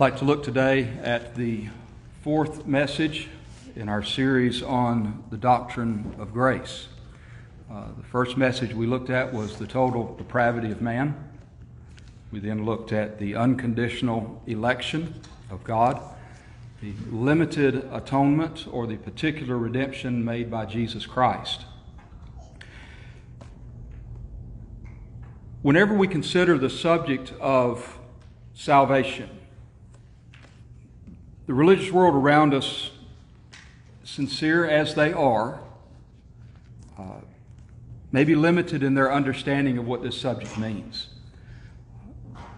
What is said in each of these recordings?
Like to look today at the fourth message in our series on the doctrine of grace. Uh, the first message we looked at was the total depravity of man. We then looked at the unconditional election of God, the limited atonement or the particular redemption made by Jesus Christ. Whenever we consider the subject of salvation, the religious world around us, sincere as they are, uh, may be limited in their understanding of what this subject means.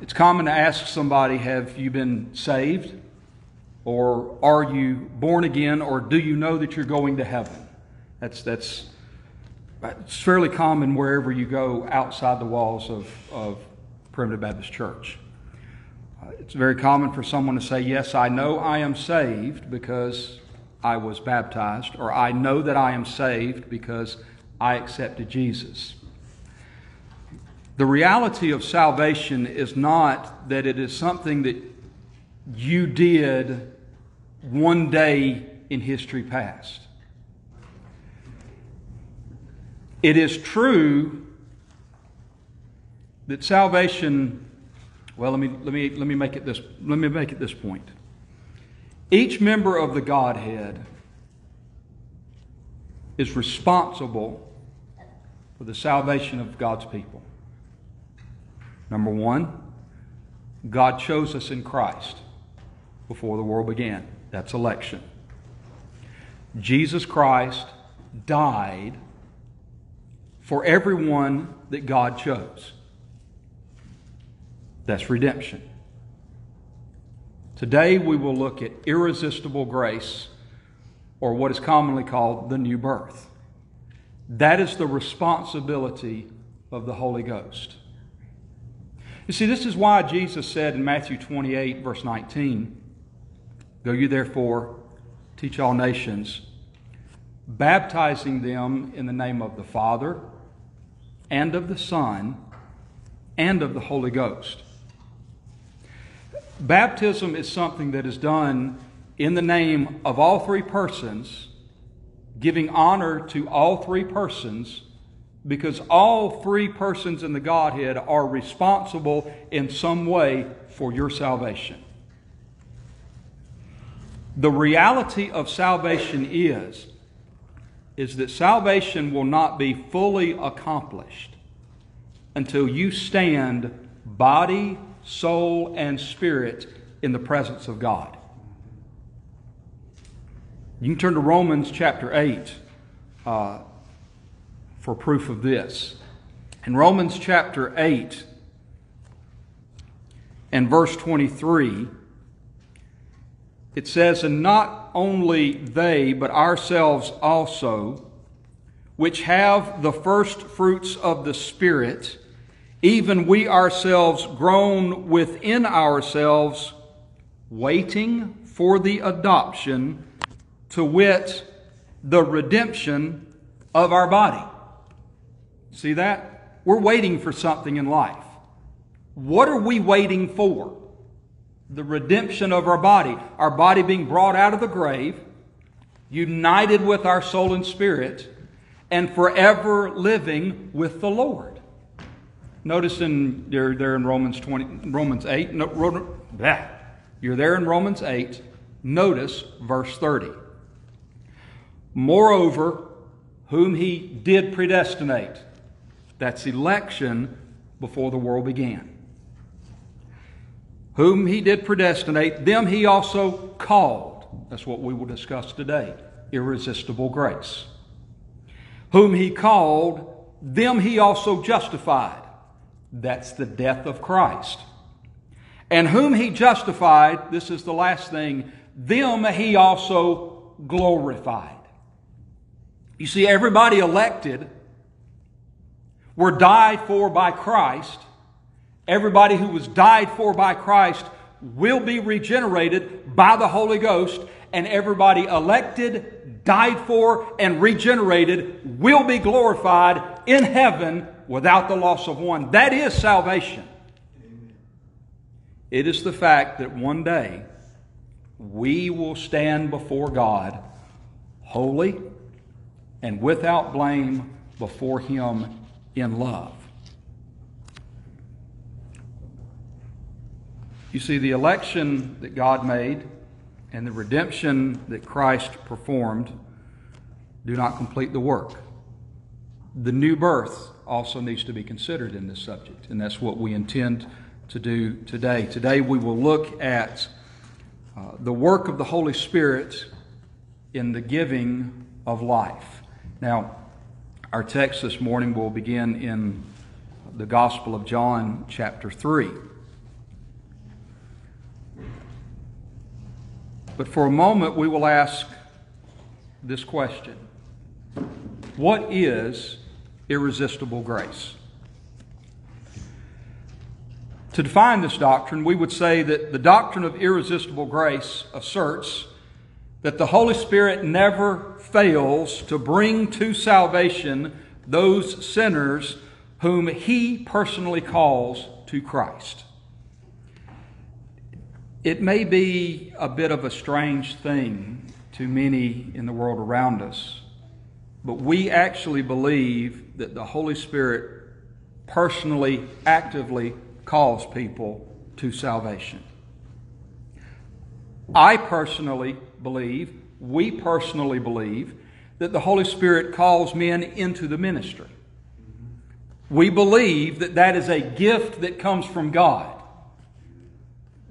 It's common to ask somebody, Have you been saved? Or are you born again? Or do you know that you're going to heaven? That's, that's it's fairly common wherever you go outside the walls of, of Primitive Baptist Church. It's very common for someone to say, Yes, I know I am saved because I was baptized, or I know that I am saved because I accepted Jesus. The reality of salvation is not that it is something that you did one day in history past. It is true that salvation, well, let me, let me, let me, make, it this, let me make it this point. Each member of the Godhead is responsible for the salvation of God's people. Number one, God chose us in Christ before the world began. That's election. Jesus Christ died for everyone that God chose. That's redemption. Today we will look at irresistible grace, or what is commonly called the new birth. That is the responsibility of the Holy Ghost. You see, this is why Jesus said in Matthew 28, verse 19, Go you therefore, teach all nations, baptizing them in the name of the Father, and of the Son and of the Holy Ghost. Baptism is something that is done in the name of all three persons, giving honor to all three persons, because all three persons in the Godhead are responsible in some way for your salvation. The reality of salvation is is that salvation will not be fully accomplished until you stand body, soul, and spirit in the presence of God. You can turn to Romans chapter 8 uh, for proof of this. In Romans chapter 8 and verse 23, it says, And not only they, but ourselves also, which have the first fruits of the Spirit, even we ourselves groan within ourselves, waiting for the adoption, to wit, the redemption of our body. See that? We're waiting for something in life. What are we waiting for? the redemption of our body, our body being brought out of the grave, united with our soul and spirit, and forever living with the Lord. Notice in there, there in Romans 20, Romans 8, no, blah, you're there in Romans 8. Notice verse 30. Moreover, whom he did predestinate. That's election before the world began. Whom he did predestinate, them he also called. That's what we will discuss today irresistible grace. Whom he called, them he also justified. That's the death of Christ. And whom he justified, this is the last thing, them he also glorified. You see, everybody elected were died for by Christ Everybody who was died for by Christ will be regenerated by the Holy Ghost, and everybody elected, died for, and regenerated will be glorified in heaven without the loss of one. That is salvation. It is the fact that one day we will stand before God holy and without blame before Him in love. You see, the election that God made and the redemption that Christ performed do not complete the work. The new birth also needs to be considered in this subject, and that's what we intend to do today. Today we will look at uh, the work of the Holy Spirit in the giving of life. Now, our text this morning will begin in the Gospel of John, chapter 3. But for a moment, we will ask this question What is irresistible grace? To define this doctrine, we would say that the doctrine of irresistible grace asserts that the Holy Spirit never fails to bring to salvation those sinners whom He personally calls to Christ. It may be a bit of a strange thing to many in the world around us, but we actually believe that the Holy Spirit personally, actively calls people to salvation. I personally believe, we personally believe, that the Holy Spirit calls men into the ministry. We believe that that is a gift that comes from God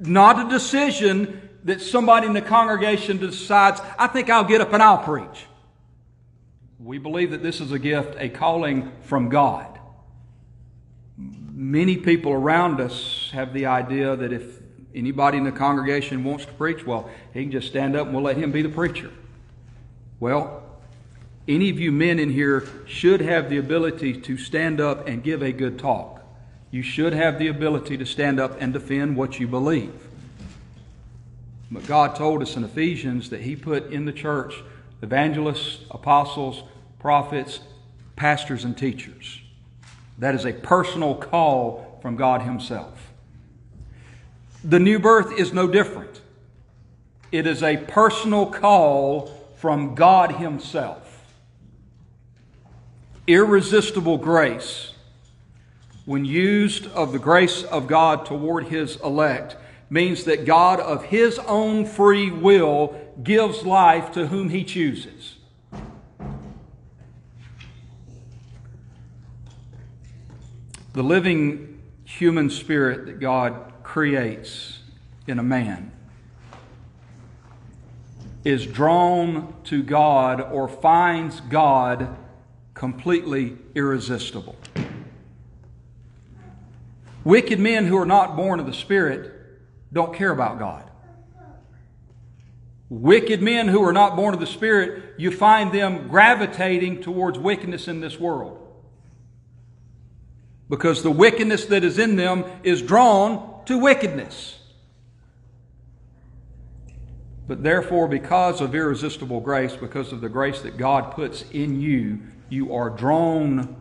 not a decision that somebody in the congregation decides, I think I'll get up and I'll preach. We believe that this is a gift, a calling from God. Many people around us have the idea that if anybody in the congregation wants to preach, well, he can just stand up and we'll let him be the preacher. Well, any of you men in here should have the ability to stand up and give a good talk you should have the ability to stand up and defend what you believe. But God told us in Ephesians that He put in the church evangelists, apostles, prophets, pastors, and teachers. That is a personal call from God Himself. The new birth is no different. It is a personal call from God Himself. Irresistible grace when used of the grace of God toward his elect, means that God, of his own free will, gives life to whom he chooses. The living human spirit that God creates in a man is drawn to God or finds God completely irresistible. Wicked men who are not born of the Spirit don't care about God. Wicked men who are not born of the Spirit, you find them gravitating towards wickedness in this world. Because the wickedness that is in them is drawn to wickedness. But therefore, because of irresistible grace, because of the grace that God puts in you, you are drawn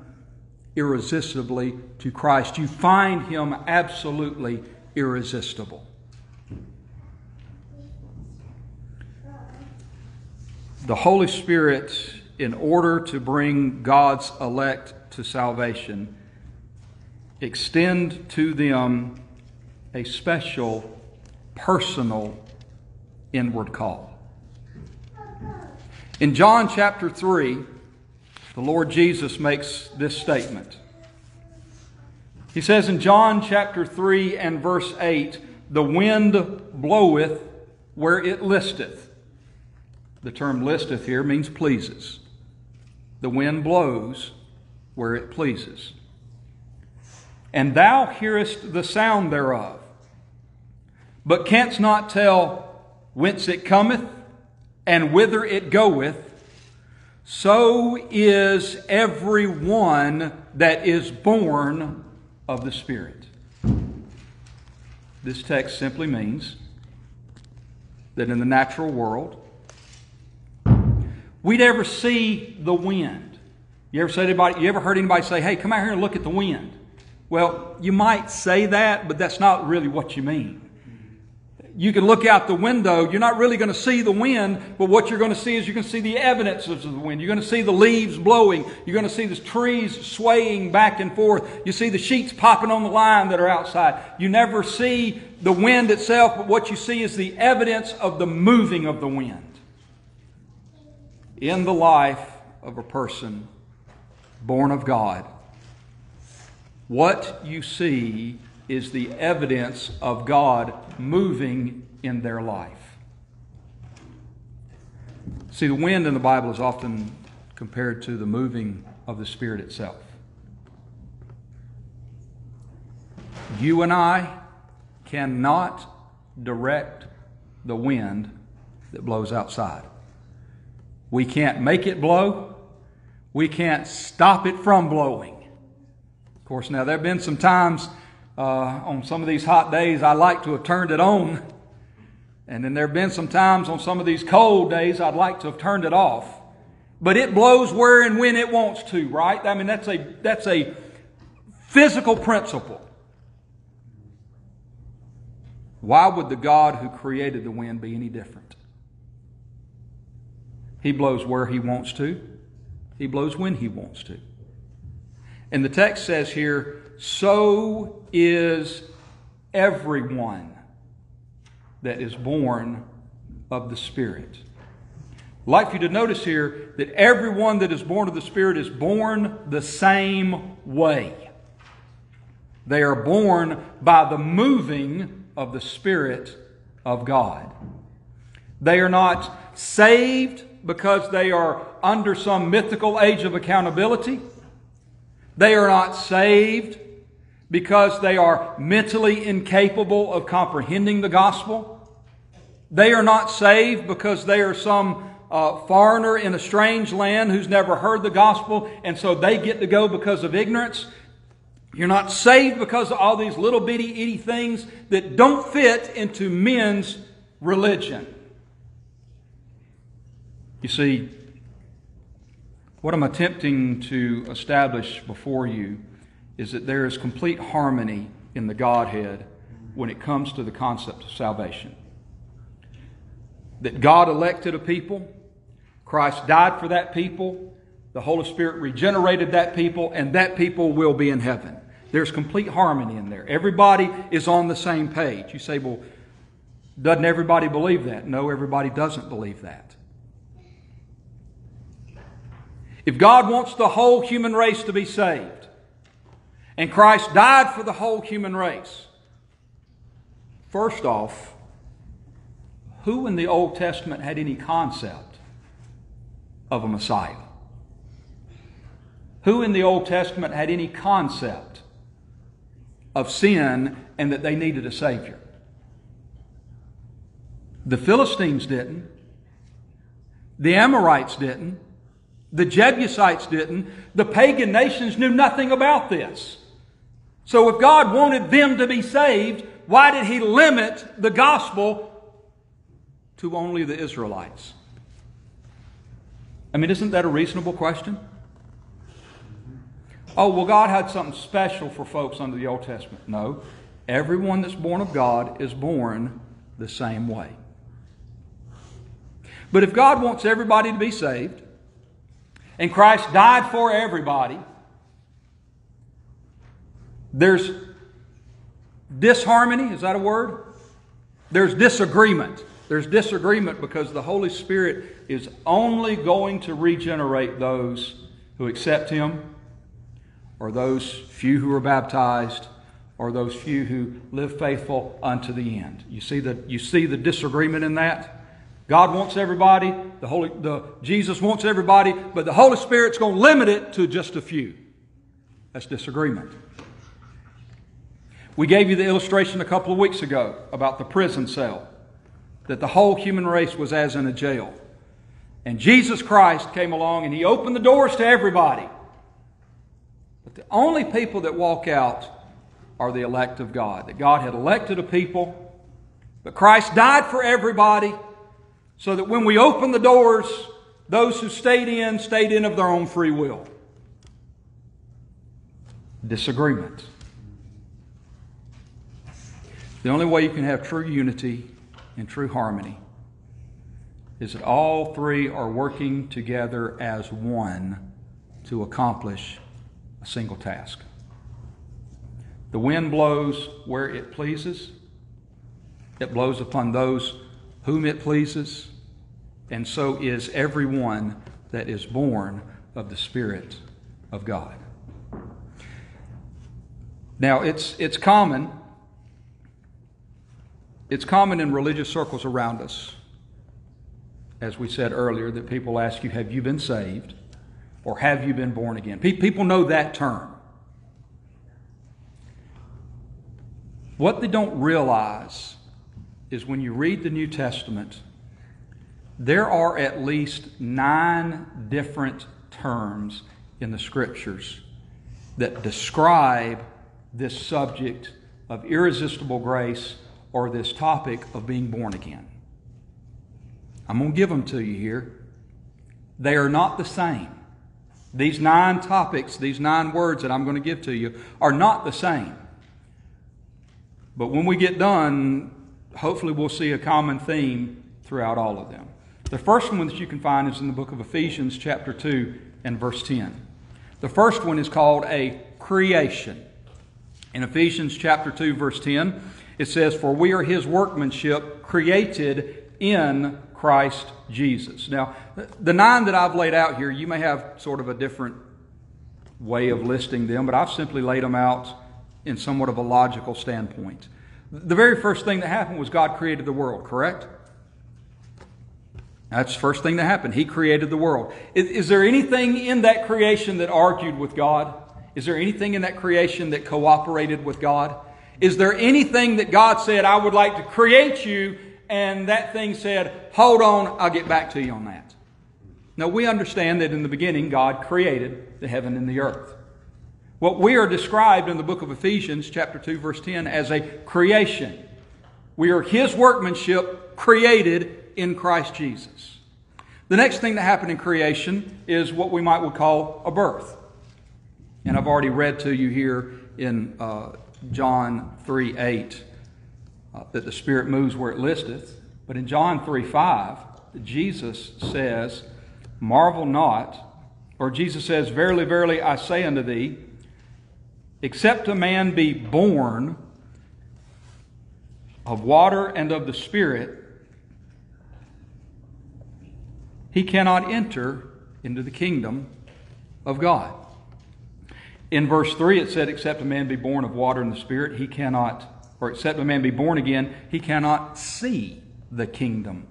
irresistibly to Christ. You find him absolutely irresistible. The Holy Spirit, in order to bring God's elect to salvation, extend to them a special, personal, inward call. In John chapter 3, the Lord Jesus makes this statement. He says in John chapter 3 and verse 8, The wind bloweth where it listeth. The term listeth here means pleases. The wind blows where it pleases. And thou hearest the sound thereof, but canst not tell whence it cometh and whither it goeth so is every one that is born of the Spirit. This text simply means that in the natural world, we'd ever see the wind. You ever, say anybody, you ever heard anybody say, hey, come out here and look at the wind? Well, you might say that, but that's not really what you mean. you can look out the window. You're not really going to see the wind, but what you're going to see is going to see the evidences of the wind. You're going to see the leaves blowing. You're going to see the trees swaying back and forth. You see the sheets popping on the line that are outside. You never see the wind itself, but what you see is the evidence of the moving of the wind in the life of a person born of God. What you see is the evidence of God moving in their life. See, the wind in the Bible is often compared to the moving of the Spirit itself. You and I cannot direct the wind that blows outside. We can't make it blow. We can't stop it from blowing. Of course, now there have been some times uh, on some of these hot days I like to have turned it on. And then there have been some times on some of these cold days I'd like to have turned it off. But it blows where and when it wants to, right? I mean, that's a, that's a physical principle. Why would the God who created the wind be any different? He blows where he wants to, he blows when he wants to. And the text says here, so is everyone that is born of the Spirit. I'd like you to notice here that everyone that is born of the Spirit is born the same way. They are born by the moving of the Spirit of God. They are not saved because they are under some mythical age of accountability. They are not saved because they are mentally incapable of comprehending the gospel. They are not saved because they are some uh, foreigner in a strange land who's never heard the gospel and so they get to go because of ignorance. You're not saved because of all these little bitty itty things that don't fit into men's religion. You see, what I'm attempting to establish before you is that there is complete harmony in the Godhead when it comes to the concept of salvation. That God elected a people, Christ died for that people, the Holy Spirit regenerated that people, and that people will be in heaven. There's complete harmony in there. Everybody is on the same page. You say, well, doesn't everybody believe that? No, everybody doesn't believe that. If God wants the whole human race to be saved, and Christ died for the whole human race, first off, who in the Old Testament had any concept of a Messiah? Who in the Old Testament had any concept of sin and that they needed a Savior? The Philistines didn't. The Amorites didn't. The Jebusites didn't. The pagan nations knew nothing about this. So if God wanted them to be saved, why did He limit the gospel to only the Israelites? I mean, isn't that a reasonable question? Oh, well, God had something special for folks under the Old Testament. No. Everyone that's born of God is born the same way. But if God wants everybody to be saved, and Christ died for everybody, there's disharmony. Is that a word? There's disagreement. There's disagreement because the Holy Spirit is only going to regenerate those who accept Him, or those few who are baptized, or those few who live faithful unto the end. You see the, you see the disagreement in that? God wants everybody, the Holy, the, Jesus wants everybody, but the Holy Spirit's going to limit it to just a few. That's disagreement. We gave you the illustration a couple of weeks ago about the prison cell, that the whole human race was as in a jail. And Jesus Christ came along and he opened the doors to everybody. But the only people that walk out are the elect of God. That God had elected a people, but Christ died for everybody so that when we open the doors, those who stayed in stayed in of their own free will. Disagreement. The only way you can have true unity and true harmony is that all three are working together as one to accomplish a single task. The wind blows where it pleases, it blows upon those whom it pleases, and so is everyone that is born of the Spirit of God. Now, it's, it's common. It's common in religious circles around us, as we said earlier, that people ask you, Have you been saved? Or have you been born again? People know that term. What they don't realize is when you read the New Testament, there are at least nine different terms in the scriptures that describe this subject of irresistible grace or this topic of being born again. I'm going to give them to you here. They are not the same. These nine topics, these nine words that I'm going to give to you, are not the same. But when we get done, hopefully we'll see a common theme throughout all of them. The first one that you can find is in the book of Ephesians, chapter 2, and verse 10. The first one is called a creation. In Ephesians chapter 2, verse 10, it says, For we are his workmanship created in Christ Jesus. Now, the nine that I've laid out here, you may have sort of a different way of listing them, but I've simply laid them out in somewhat of a logical standpoint. The very first thing that happened was God created the world, correct? That's the first thing that happened. He created the world. Is, is, there anything in that creation that argued with God? Is there anything in that creation that cooperated with God? Is there anything that God said, I would like to create you, and that thing said, hold on, I'll get back to you on that? Now, we understand that in the beginning, God created the heaven and the earth. What we are described in the book of Ephesians, chapter 2, verse 10, as a creation. We are His workmanship created in Christ Jesus. The next thing that happened in creation is what we might would call a birth. And I've already read to you here in uh, John 3 8 uh, that the Spirit moves where it listeth. But in John 3 5, Jesus says, Marvel not, or Jesus says, Verily, verily, I say unto thee, except a man be born of water and of the Spirit, he cannot enter into the kingdom of God. In verse 3, it said, Except a man be born of water and the Spirit, he cannot, or except a man be born again, he cannot see the kingdom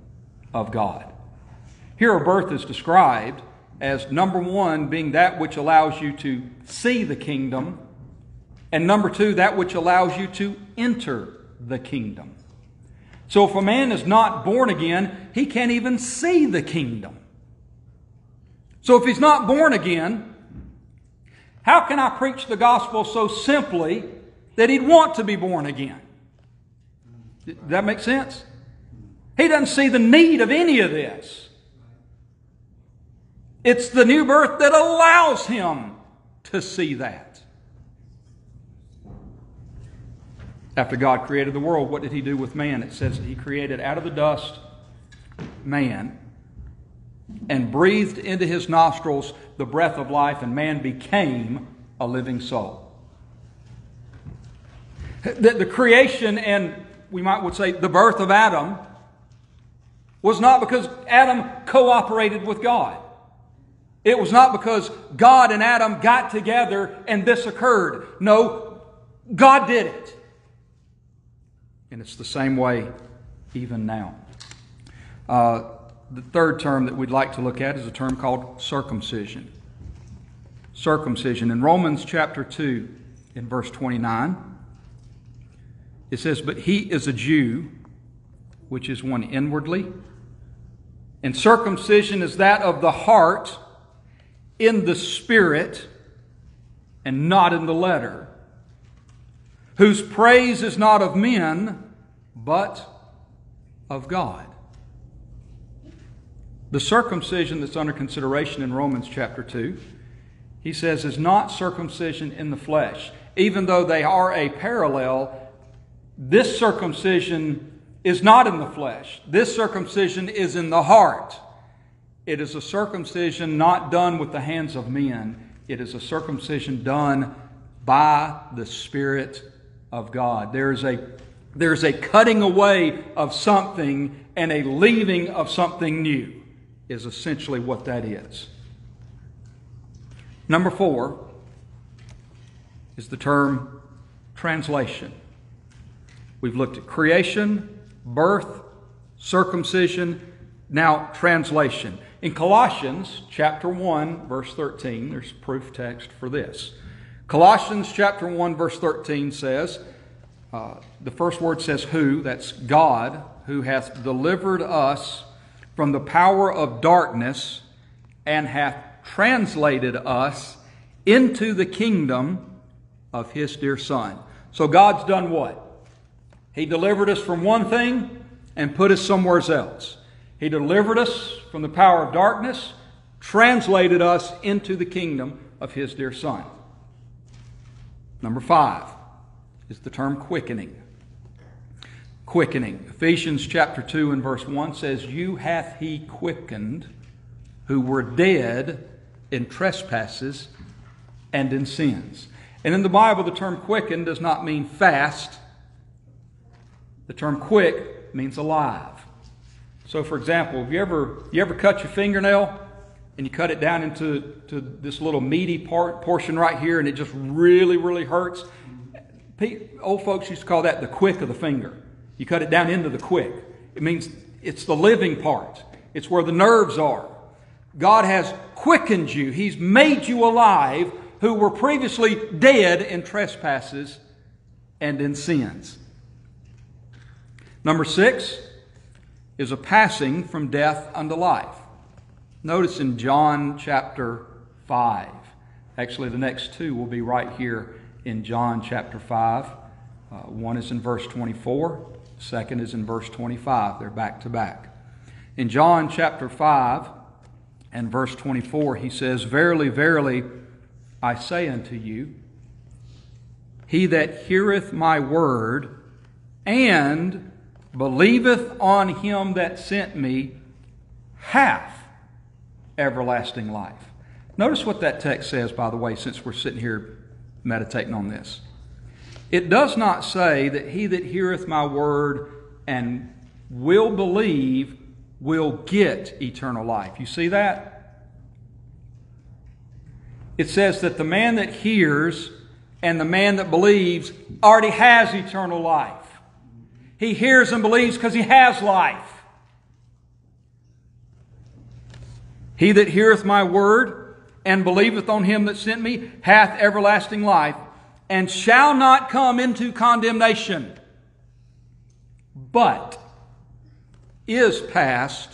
of God. Here, a birth is described as number one, being that which allows you to see the kingdom and number two, that which allows you to enter the kingdom. So if a man is not born again, he can't even see the kingdom. So if he's not born again, how can I preach the gospel so simply that he'd want to be born again? Does that make sense? He doesn't see the need of any of this. It's the new birth that allows him to see that. After God created the world, what did He do with man? It says that He created out of the dust man and breathed into his nostrils the breath of life, and man became a living soul. The, the creation and we might would say the birth of Adam was not because Adam cooperated with God. It was not because God and Adam got together and this occurred. No, God did it. And it's the same way even now. Uh, the third term that we'd like to look at is a term called circumcision. Circumcision. In Romans chapter 2, in verse 29, it says, But he is a Jew, which is one inwardly, and circumcision is that of the heart in the spirit and not in the letter whose praise is not of men, but of God. The circumcision that's under consideration in Romans chapter 2, he says, is not circumcision in the flesh. Even though they are a parallel, this circumcision is not in the flesh. This circumcision is in the heart. It is a circumcision not done with the hands of men, it is a circumcision done by the Spirit of God. There's a, there's a cutting away of something and a leaving of something new, is essentially what that is. Number four is the term translation. We've looked at creation, birth, circumcision, now translation. In Colossians chapter 1 verse 13, there's proof text for this. Colossians chapter 1 verse 13 says, uh, the first word says who, that's God, who hath delivered us from the power of darkness and hath translated us into the kingdom of his dear Son. So God's done what? He delivered us from one thing and put us somewhere else. He delivered us from the power of darkness, translated us into the kingdom of his dear Son. Number five is the term quickening. Quickening. Ephesians chapter 2 and verse 1 says, You hath he quickened who were dead in trespasses and in sins. And in the Bible, the term quicken does not mean fast. The term quick means alive. So, for example, have you ever, you ever cut your fingernail and you cut it down into to this little meaty part, portion right here and it just really, really hurts? Old folks used to call that the quick of the finger. You cut it down into the quick. It means it's the living part, it's where the nerves are. God has quickened you, He's made you alive who were previously dead in trespasses and in sins. Number six is a passing from death unto life. Notice in John chapter 5. Actually, the next two will be right here in John chapter 5. Uh, one is in verse 24, second is in verse 25. They're back to back. In John chapter 5 and verse 24, he says, Verily, verily, I say unto you, he that heareth my word and believeth on him that sent me hath everlasting life. Notice what that text says, by the way, since we're sitting here meditating on this. It does not say that he that heareth my word and will believe will get eternal life. You see that? it says that the man that hears and the man that believes already has eternal life. He hears and believes because he has life. He that heareth my word and believeth on him that sent me hath everlasting life and shall not come into condemnation, but is passed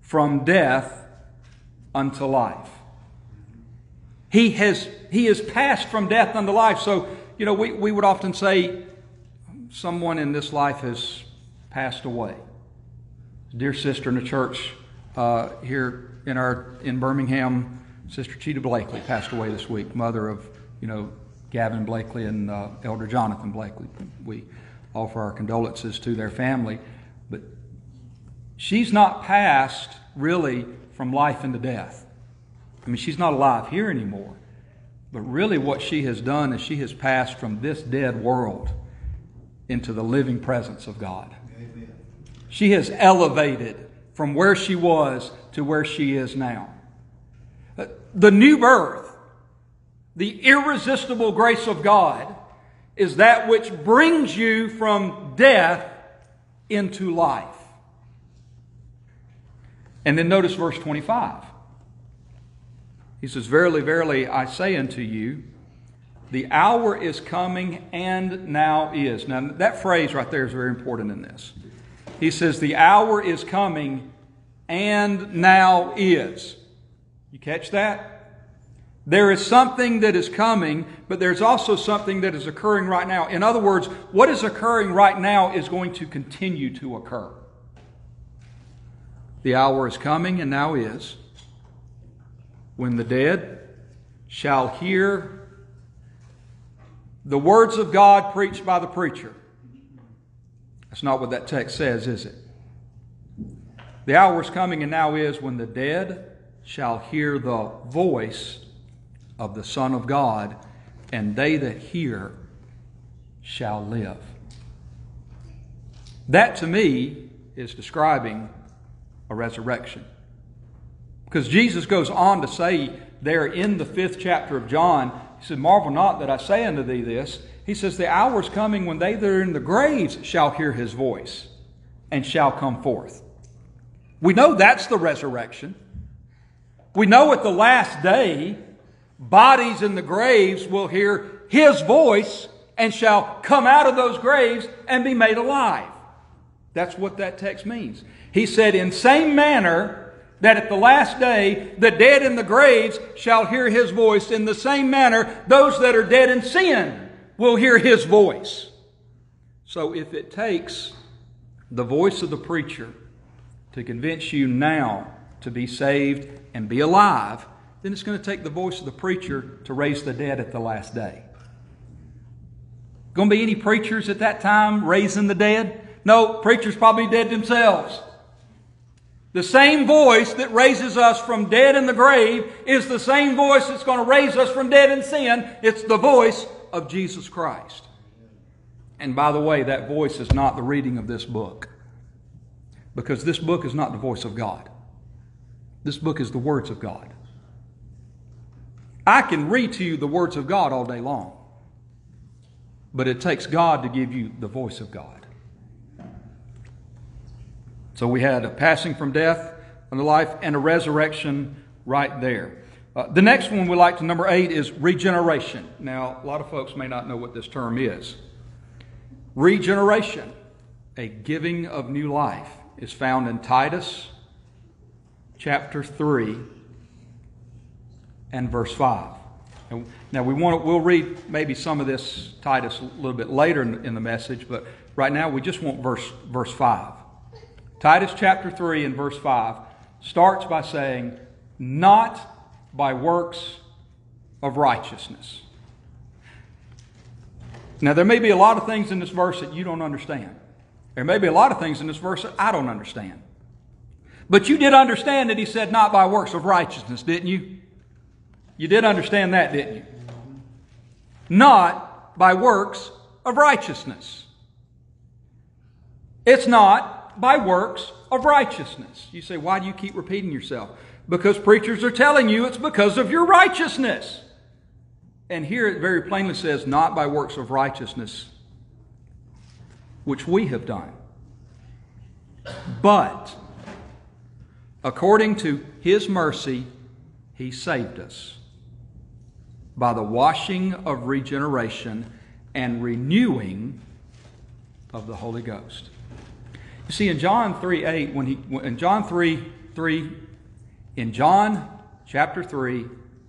from death unto life. He has, he has passed from death unto life. So, you know, we, we would often say someone in this life has passed away. Dear sister in the church uh, here in our in Birmingham, Sister Cheetah Blakely passed away this week, mother of you know Gavin Blakely and uh, Elder Jonathan Blakely. We offer our condolences to their family, but she's not passed really from life into death. I mean, she's not alive here anymore. But really, what she has done is she has passed from this dead world into the living presence of God. Amen. She has elevated from where she was to where she is now. Uh, the new birth, the irresistible grace of God, is that which brings you from death into life. And then notice verse 25. He says, Verily, verily, I say unto you, the hour is coming and now is. Now, that phrase right there is very important in this. He says, The hour is coming and now is. You catch that? There is something that is coming, but there's also something that is occurring right now. In other words, what is occurring right now is going to continue to occur. The hour is coming and now is when the dead shall hear the words of God preached by the preacher. That's not what that text says, is it? The hour is coming and now is when the dead shall hear the voice of the Son of God, and they that hear shall live. That to me is describing a resurrection. Because Jesus goes on to say there in the fifth chapter of John, He said, Marvel not that I say unto thee this. He says, The hour is coming when they that are in the graves shall hear his voice and shall come forth. We know that's the resurrection. We know at the last day, bodies in the graves will hear his voice and shall come out of those graves and be made alive. That's what that text means. He said, In same manner, that at the last day the dead in the graves shall hear his voice. In the same manner, those that are dead in sin will hear his voice. So if it takes the voice of the preacher to convince you now to be saved and be alive, then it's going to take the voice of the preacher to raise the dead at the last day. Going to be any preachers at that time raising the dead? No, preachers probably dead themselves. The same voice that raises us from dead in the grave is the same voice that's going to raise us from dead in sin. It's the voice of Jesus Christ. And by the way, that voice is not the reading of this book. Because this book is not the voice of God. This book is the words of God. I can read to you the words of God all day long. But it takes God to give you the voice of God. So we had a passing from death unto life and a resurrection right there. Uh, the next one we like to number eight is regeneration. Now, a lot of folks may not know what this term is. Regeneration, a giving of new life, is found in Titus chapter 3 and verse 5. And now we want to, we'll read maybe some of this Titus a little bit later in, in the message, but right now we just want verse verse 5. Titus chapter 3 and verse 5 starts by saying, Not by works of righteousness. Now, there may be a lot of things in this verse that you don't understand. There may be a lot of things in this verse that I don't understand. But you did understand that he said, Not by works of righteousness, didn't you? You did understand that, didn't you? Not by works of righteousness. It's not by works of righteousness. You say, why do you keep repeating yourself? Because preachers are telling you it's because of your righteousness. And here it very plainly says, not by works of righteousness, which we have done, but according to his mercy, he saved us by the washing of regeneration and renewing of the Holy Ghost. You see, in John 3 8, when he in John 3 3, in John chapter 3,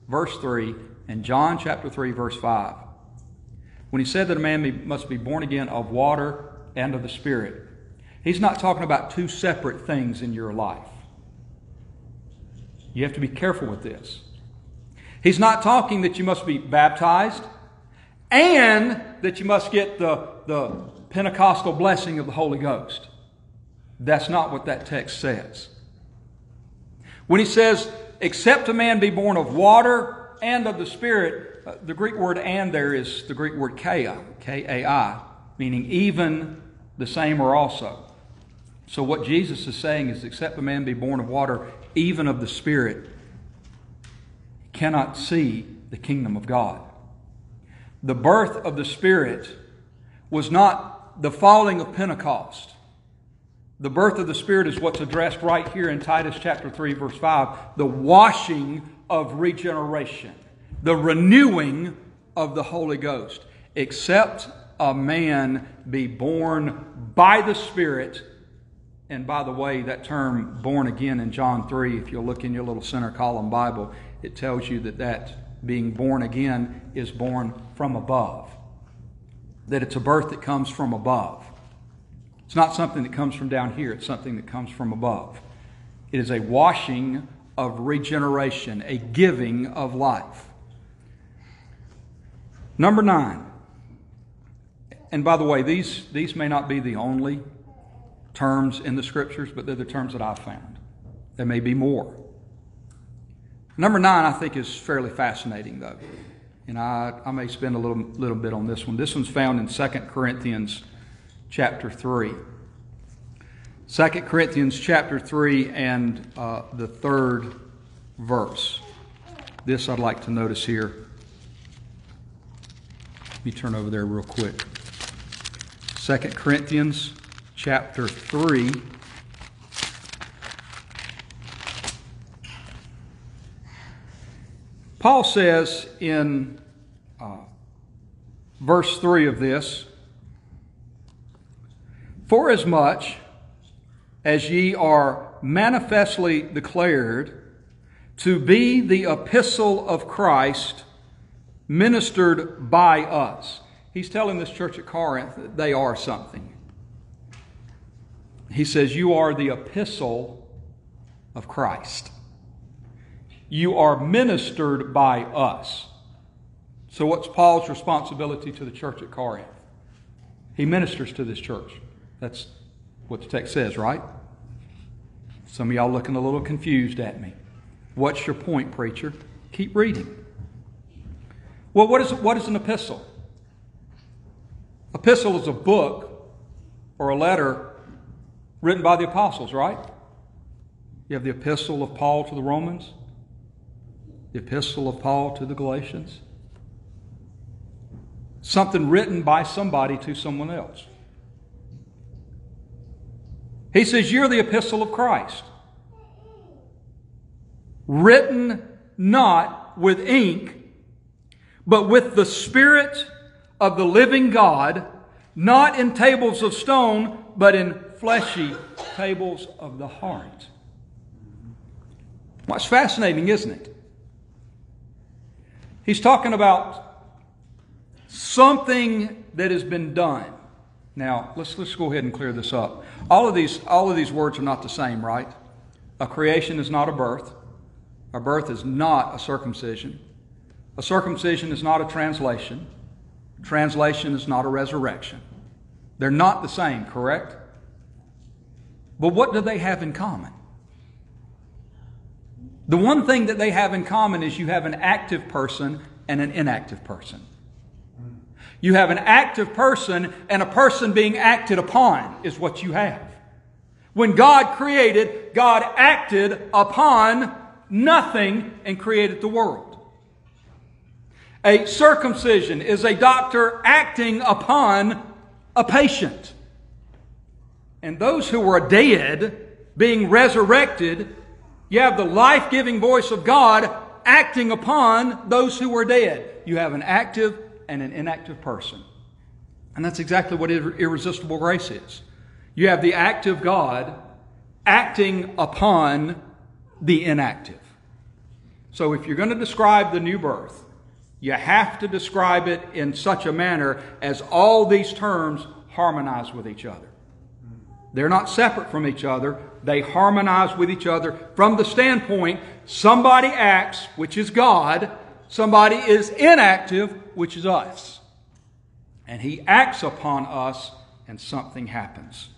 verse 3, and John chapter 3, verse 5, when he said that a man must be born again of water and of the Spirit, he's not talking about two separate things in your life. You have to be careful with this. He's not talking that you must be baptized and that you must get the, the Pentecostal blessing of the Holy Ghost. That's not what that text says. When he says, except a man be born of water and of the Spirit, uh, the Greek word and there is the Greek word kai, K A I, meaning even, the same, or also. So what Jesus is saying is, except a man be born of water, even of the Spirit, cannot see the kingdom of God. The birth of the Spirit was not the falling of Pentecost. The birth of the Spirit is what's addressed right here in Titus chapter 3, verse 5 the washing of regeneration, the renewing of the Holy Ghost. Except a man be born by the Spirit. And by the way, that term born again in John 3, if you'll look in your little center column Bible, it tells you that that being born again is born from above. That it's a birth that comes from above. It's not something that comes from down here, it's something that comes from above. It is a washing of regeneration, a giving of life. Number nine, and by the way, these, these may not be the only terms in the scriptures, but they're the terms that I've found. There may be more. Number nine, I think, is fairly fascinating, though. And I, I may spend a little, little bit on this one. This one's found in 2 Corinthians chapter 3. 2 Corinthians chapter 3 and uh, the third verse. This I'd like to notice here. Let me turn over there real quick. 2 Corinthians chapter 3. Paul says in uh, verse 3 of this, Forasmuch as ye are manifestly declared to be the epistle of Christ ministered by us. He's telling this church at Corinth that they are something. He says, You are the epistle of Christ. You are ministered by us. So, what's Paul's responsibility to the church at Corinth? He ministers to this church. That's what the text says, right? Some of y'all looking a little confused at me. What's your point, preacher? Keep reading. Well, what is, what is an epistle? Epistle is a book or a letter written by the apostles, right? You have the epistle of Paul to the Romans, the epistle of Paul to the Galatians. Something written by somebody to someone else. He says, You're the epistle of Christ, written not with ink, but with the Spirit of the living God, not in tables of stone, but in fleshy tables of the heart. What's fascinating, isn't it? He's talking about something that has been done. Now, let's, let's go ahead and clear this up. All of, these, all of these words are not the same, right? A creation is not a birth. A birth is not a circumcision. A circumcision is not a translation. Translation is not a resurrection. They're not the same, correct? But what do they have in common? The one thing that they have in common is you have an active person and an inactive person. You have an active person and a person being acted upon, is what you have. When God created, God acted upon nothing and created the world. A circumcision is a doctor acting upon a patient. And those who were dead being resurrected, you have the life giving voice of God acting upon those who were dead. You have an active and an inactive person. And that's exactly what irresistible grace is. You have the active God acting upon the inactive. So if you're going to describe the new birth, you have to describe it in such a manner as all these terms harmonize with each other. They're not separate from each other. They harmonize with each other from the standpoint somebody acts, which is God, somebody is inactive, which is us. And he acts upon us, and something happens.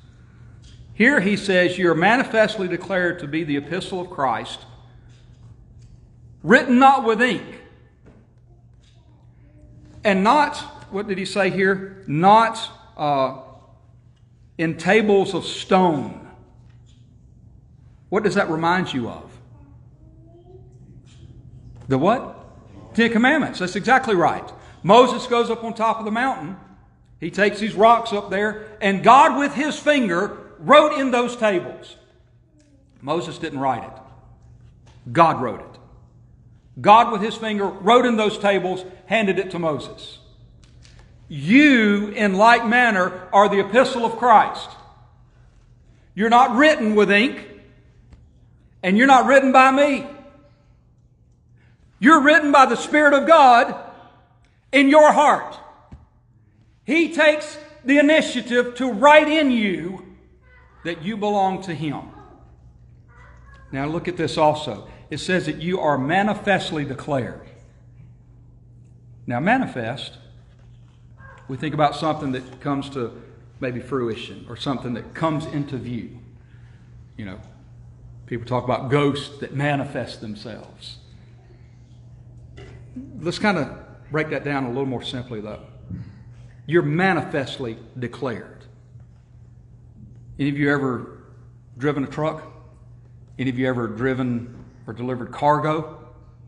Here he says, You're manifestly declared to be the epistle of Christ, written not with ink, and not, what did he say here? Not uh, in tables of stone. What does that remind you of? The what? Ten Commandments. That's exactly right. Moses goes up on top of the mountain. He takes these rocks up there, and God, with his finger, wrote in those tables. Moses didn't write it, God wrote it. God, with his finger, wrote in those tables, handed it to Moses. You, in like manner, are the epistle of Christ. You're not written with ink, and you're not written by me. You're written by the Spirit of God in your heart. He takes the initiative to write in you that you belong to Him. Now, look at this also. It says that you are manifestly declared. Now, manifest We think about something that comes to maybe fruition or something that comes into view. You know, people talk about ghosts that manifest themselves. Let's kind of break that down a little more simply, though. You're manifestly declared. Any of you ever driven a truck? Any of you ever driven or delivered cargo?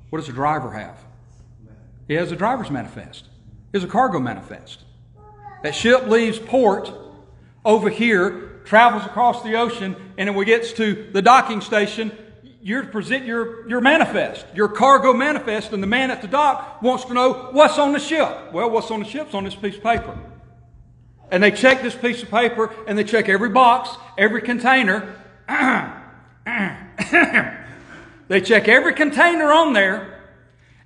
What does a driver have? He has a driver's manifest. He has a cargo manifest. That ship leaves port over here, travels across the ocean, and when it gets to the docking station, you present your, your manifest, your cargo manifest, and the man at the dock wants to know what's on the ship. Well, what's on the ship's on this piece of paper. And they check this piece of paper and they check every box, every container. They check every container on there.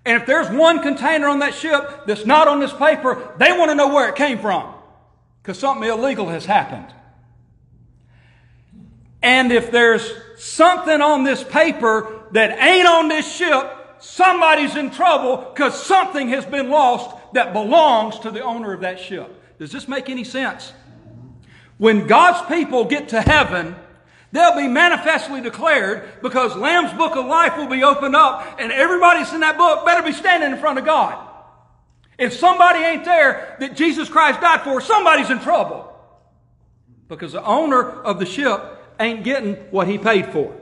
And if there's one container on that ship that's not on this paper, they want to know where it came from. Because something illegal has happened. And if there's something on this paper that ain't on this ship, somebody's in trouble because something has been lost that belongs to the owner of that ship. Does this make any sense? When God's people get to heaven, they'll be manifestly declared because Lamb's book of life will be opened up and everybody's in that book better be standing in front of God. If somebody ain't there that Jesus Christ died for, somebody's in trouble. Because the owner of the ship ain't getting what he paid for.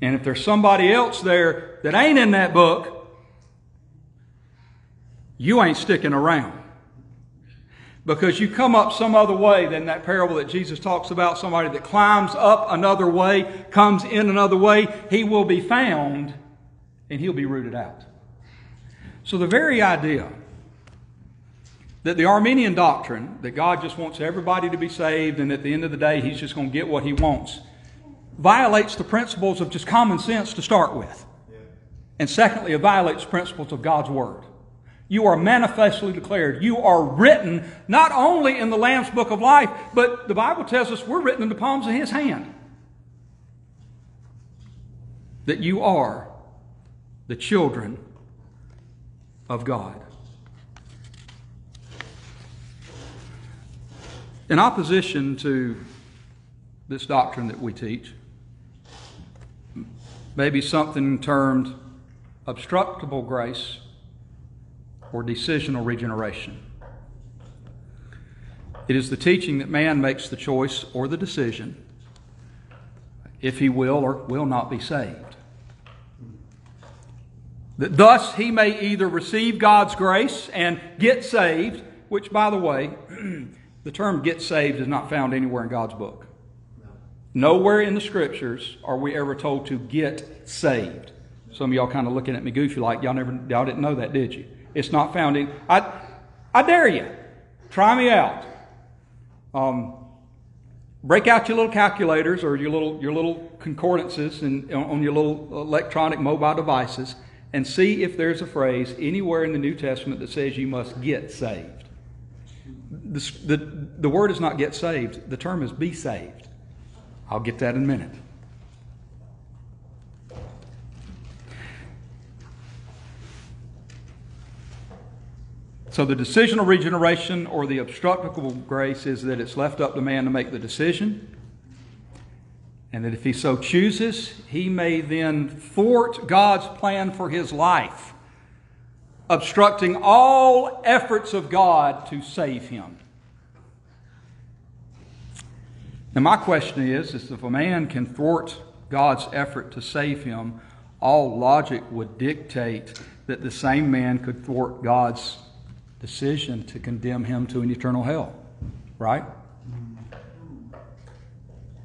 And if there's somebody else there that ain't in that book, you ain't sticking around. Because you come up some other way than that parable that Jesus talks about somebody that climbs up another way, comes in another way, he will be found and he'll be rooted out. So the very idea that the Arminian doctrine, that God just wants everybody to be saved and at the end of the day he's just going to get what he wants, violates the principles of just common sense to start with. And secondly, it violates principles of God's Word. You are manifestly declared. You are written not only in the Lamb's book of life, but the Bible tells us we're written in the palms of His hand. That you are the children of God. In opposition to this doctrine that we teach, maybe something termed obstructible grace or decisional regeneration. It is the teaching that man makes the choice or the decision if he will or will not be saved. That thus he may either receive God's grace and get saved, which, by the way, the term get saved is not found anywhere in God's book. Nowhere in the scriptures are we ever told to get saved. Some of y'all kind of looking at me goofy like y'all never y'all didn't know that, did you? It's not found in. I, I dare you. Try me out. Um, break out your little calculators or your little, your little concordances and, on your little electronic mobile devices and see if there's a phrase anywhere in the New Testament that says you must get saved. The, the, the word is not get saved, the term is be saved. I'll get that in a minute. So the decisional regeneration or the obstructible grace is that it's left up to man to make the decision. And that if he so chooses, he may then thwart God's plan for his life, obstructing all efforts of God to save him. Now, my question is, is if a man can thwart God's effort to save him, all logic would dictate that the same man could thwart God's decision to condemn him to an eternal hell. Right?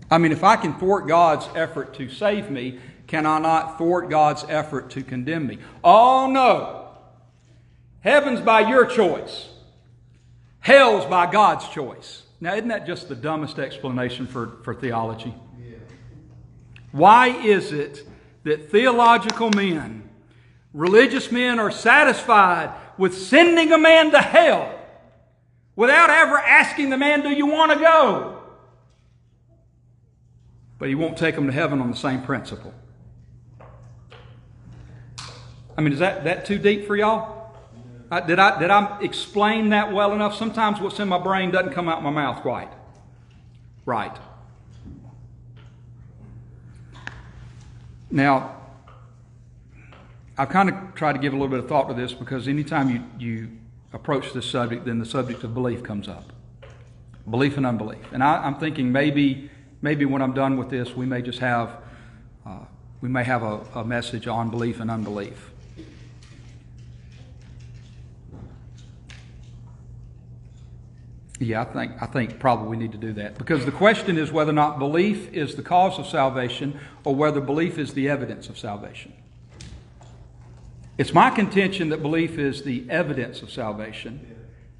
I mean, if I can thwart God's effort to save me, can I not thwart God's effort to condemn me? Oh, no. Heaven's by your choice, hell's by God's choice. Now, isn't that just the dumbest explanation for, for theology? Why is it that theological men, religious men, are satisfied with sending a man to hell without ever asking the man, Do you want to go? But he won't take them to heaven on the same principle. I mean, is that, that too deep for y'all? I, did, I, did I explain that well enough? Sometimes what's in my brain doesn't come out my mouth quite. Right. Now, I've kind of tried to give a little bit of thought to this because anytime you, you approach this subject, then the subject of belief comes up belief and unbelief. And I, am thinking maybe, maybe when I'm done with this, we may just have, uh, we may have a, a message on belief and unbelief. Yeah, I think, I think probably we need to do that. Because the question is whether or not belief is the cause of salvation or whether belief is the evidence of salvation. It's my contention that belief is the evidence of salvation,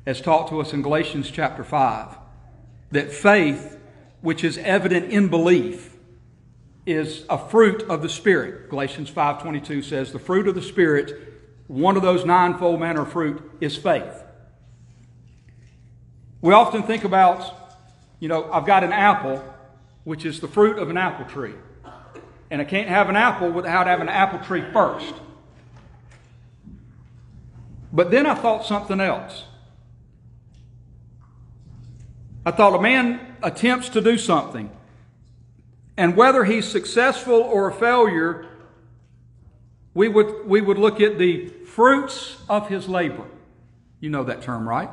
as taught to us in Galatians chapter 5 that faith, which is evident in belief, is a fruit of the Spirit. Galatians 5.22 says the fruit of the Spirit, one of those ninefold manner of fruit, is faith. We often think about, you know, I've got an apple, which is the fruit of an apple tree. And I can't have an apple without having an apple tree first. But then I thought something else. I thought a man attempts to do something, and whether he's successful or a failure, we would, we would look at the fruits of his labor. You know that term, right?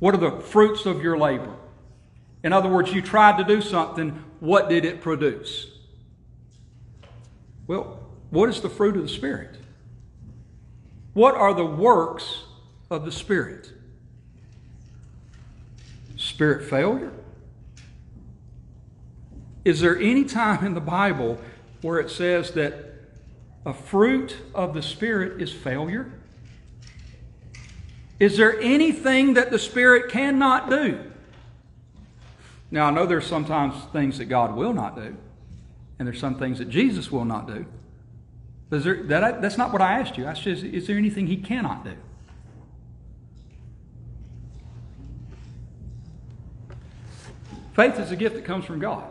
What are the fruits of your labor? In other words, you tried to do something, what did it produce? Well, what is the fruit of the Spirit? What are the works of the Spirit? spirit failure? Is there any time in the Bible where it says that a fruit of the Spirit is failure? Is there anything that the Spirit cannot do? Now, I know there's sometimes things that God will not do, and there's some things that Jesus will not do. There, that, that's not what I asked you. I is, is there anything He cannot do? Faith is a gift that comes from God.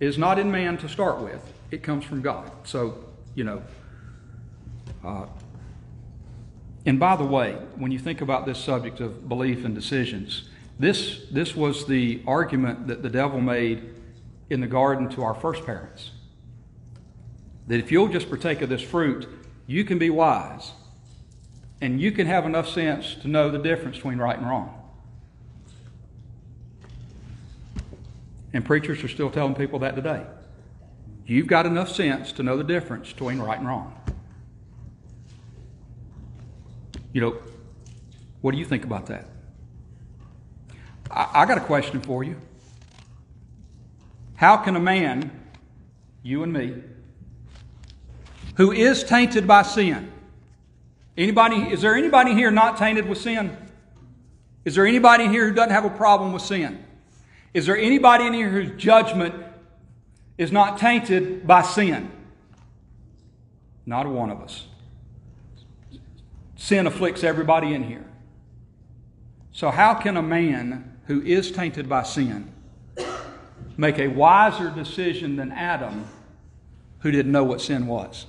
It is not in man to start with, it comes from God. So, you know. Uh, and by the way, when you think about this subject of belief and decisions, this, this was the argument that the devil made in the garden to our first parents. That if you'll just partake of this fruit, you can be wise and you can have enough sense to know the difference between right and wrong. And preachers are still telling people that today. You've got enough sense to know the difference between right and wrong. You know, what do you think about that? I, I got a question for you. How can a man, you and me, who is tainted by sin, anybody, is there anybody here not tainted with sin? Is there anybody here who doesn't have a problem with sin? Is there anybody in here whose judgment is not tainted by sin? Not one of us. Sin afflicts everybody in here. So, how can a man who is tainted by sin make a wiser decision than Adam, who didn't know what sin was?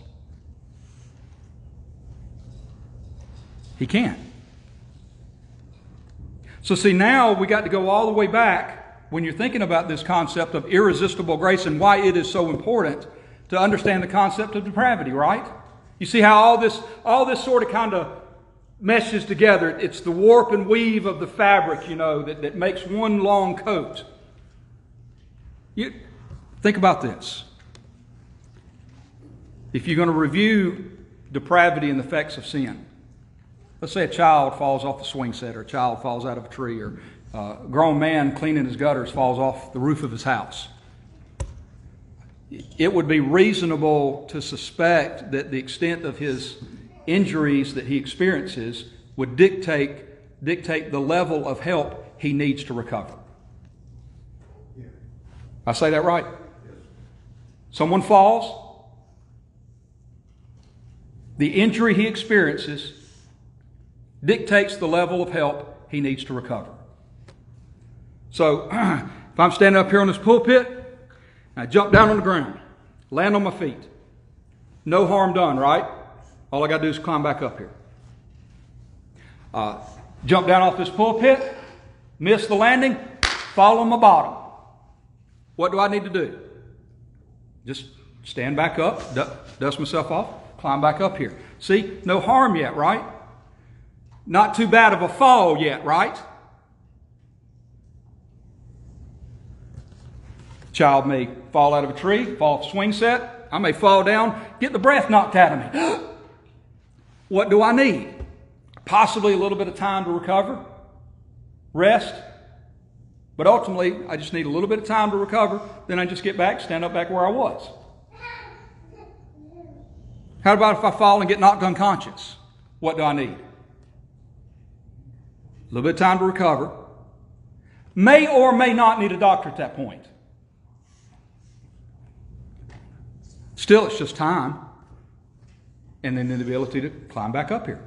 He can't. So, see, now we got to go all the way back when you're thinking about this concept of irresistible grace and why it is so important to understand the concept of depravity, right? You see how all this, all this sort of kind of meshes together. It's the warp and weave of the fabric, you know, that, that makes one long coat. You, think about this. If you're going to review depravity and the effects of sin, let's say a child falls off a swing set or a child falls out of a tree or uh, a grown man cleaning his gutters falls off the roof of his house. It would be reasonable to suspect that the extent of his injuries that he experiences would dictate, dictate the level of help he needs to recover. I say that right? Someone falls, the injury he experiences dictates the level of help he needs to recover. So if I'm standing up here on this pulpit, I jump down on the ground, land on my feet. No harm done, right? All I got to do is climb back up here. uh, jump down off this pulpit, miss the landing, fall on my bottom. What do I need to do? Just stand back up, dust myself off, climb back up here. See, no harm yet, right? Not too bad of a fall yet, right? Child may fall out of a tree, fall off a swing set. I may fall down, get the breath knocked out of me. what do I need? Possibly a little bit of time to recover, rest. But ultimately, I just need a little bit of time to recover. Then I just get back, stand up back where I was. How about if I fall and get knocked unconscious? What do I need? A little bit of time to recover. May or may not need a doctor at that point. Still, it's just time. And then the ability to climb back up here.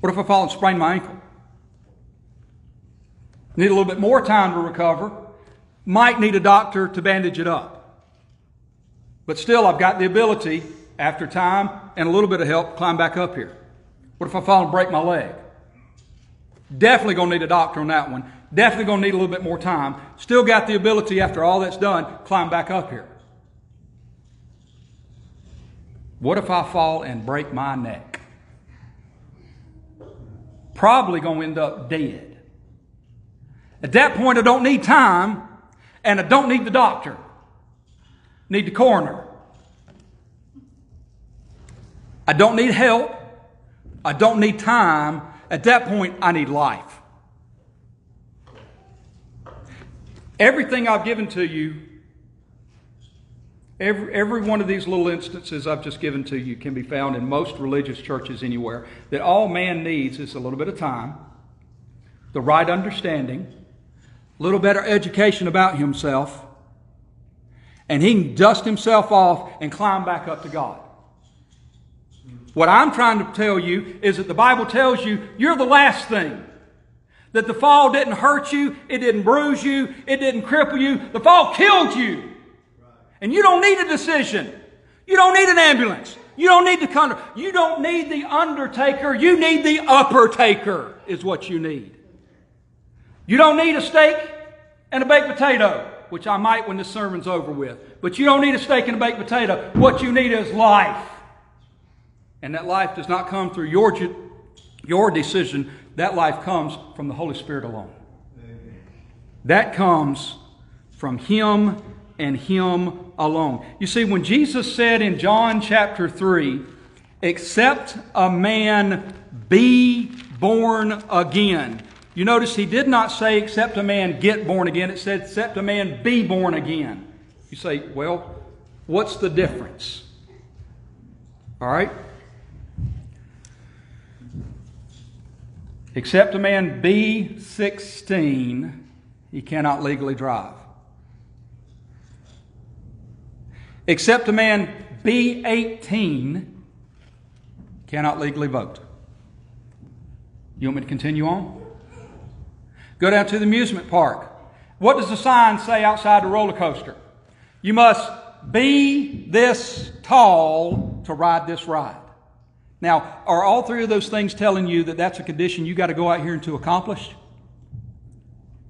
What if I fall and sprain my ankle? Need a little bit more time to recover. Might need a doctor to bandage it up. But still, I've got the ability, after time and a little bit of help, climb back up here. What if I fall and break my leg? Definitely going to need a doctor on that one. Definitely going to need a little bit more time. Still got the ability, after all that's done, climb back up here. What if I fall and break my neck? Probably going to end up dead. At that point, I don't need time and I don't need the doctor. Need the coroner. I don't need help. I don't need time. At that point, I need life. Everything I've given to you Every, every one of these little instances I've just given to you can be found in most religious churches anywhere. That all man needs is a little bit of time, the right understanding, a little better education about himself, and he can dust himself off and climb back up to God. What I'm trying to tell you is that the Bible tells you you're the last thing. That the fall didn't hurt you, it didn't bruise you, it didn't cripple you, the fall killed you. And you don't need a decision. You don't need an ambulance. You don't need the con- you don't need the undertaker. You need the upper taker is what you need. You don't need a steak and a baked potato, which I might when this sermon's over with. But you don't need a steak and a baked potato. What you need is life. And that life does not come through your, your decision. That life comes from the Holy Spirit alone. That comes from Him and Him alone. You see, when Jesus said in John chapter 3, except a man be born again, you notice he did not say, except a man get born again. It said, except a man be born again. You say, well, what's the difference? All right? Except a man be 16, he cannot legally drive. except a man be 18, cannot legally vote. You want me to continue on? Go down to the amusement park. What does the sign say outside the roller coaster? You must be this tall to ride this ride. Now, are all three of those things telling you that that's a condition you got to go out here and to accomplish?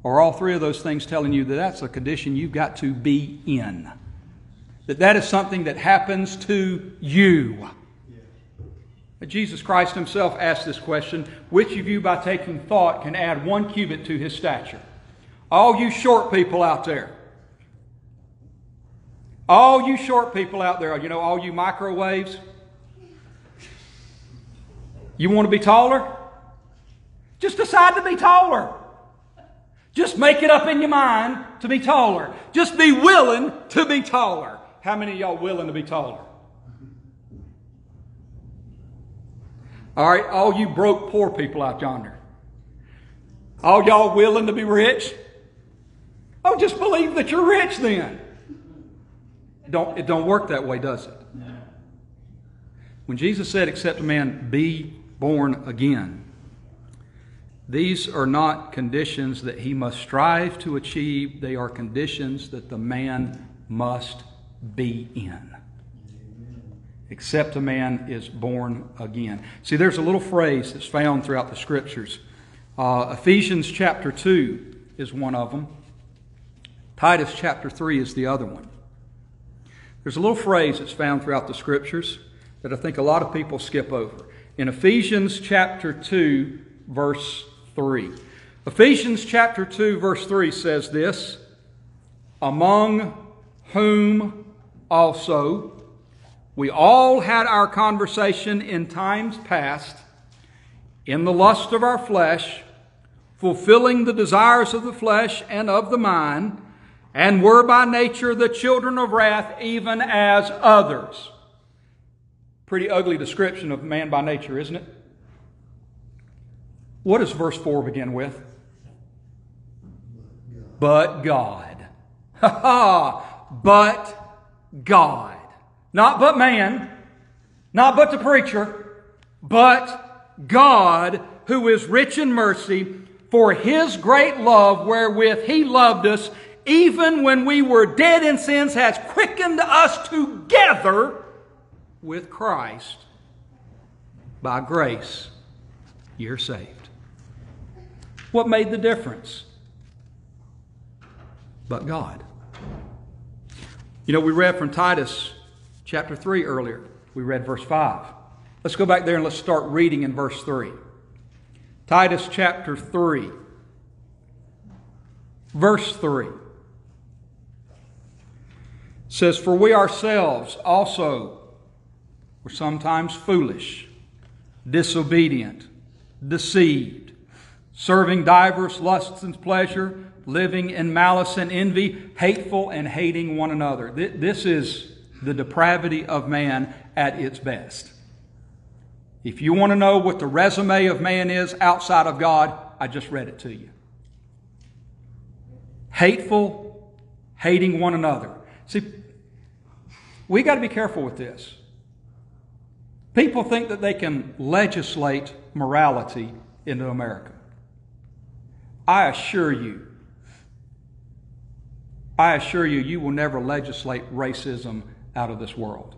Or are all three of those things telling you that that's a condition you've got to be in? that that is something that happens to you. Jesus Christ himself asked this question Which of you, by taking thought, can add one cubit to his stature? All you short people out there. All you short people out there, you know, all you microwaves. You want to be taller? Just decide to be taller. Just make it up in your mind to be taller. Just be willing to be taller. How many of y'all willing to be taller? All right, all you broke poor people out yonder. All y'all willing to be rich? Oh, just believe that you're rich then. Don't, it don't work that way, does it? When Jesus said, except a man be born again, these are not conditions that he must strive to achieve. They are conditions that the man must be in. except a man is born again. See, there's a little phrase that's found throughout the scriptures. Uh, Ephesians chapter 2 is one of them, Titus chapter 3 is the other one. There's a little phrase that's found throughout the scriptures that I think a lot of people skip over. In Ephesians chapter 2, verse 3. Ephesians chapter 2, verse 3 says this Among whom also we all had our conversation in times past in the lust of our flesh, fulfilling the desires of the flesh and of the mind, and were by nature the children of wrath, even as others. Pretty ugly description of man by nature, isn't it? What does verse 4 begin with? But God. Ha ha! But God. Not but man, not but the preacher, but God, who is rich in mercy, for his great love wherewith he loved us, even when we were dead in sins, has quickened us together with Christ. By grace, you're saved. What made the difference? But God. You know, we read from Titus chapter 3 earlier. We read verse 5. Let's go back there and let's start reading in verse 3. Titus chapter 3, verse 3 says, For we ourselves also were sometimes foolish, disobedient, deceived, serving divers lusts and pleasure, living in malice and envy, hateful and hating one another. This is the depravity of man at its best. If you want to know what the resume of man is outside of God, I just read it to you. Hateful, hating one another. See, we got to be careful with this. People think that they can legislate morality into America. I assure you, I assure you, you will never legislate racism out of this world.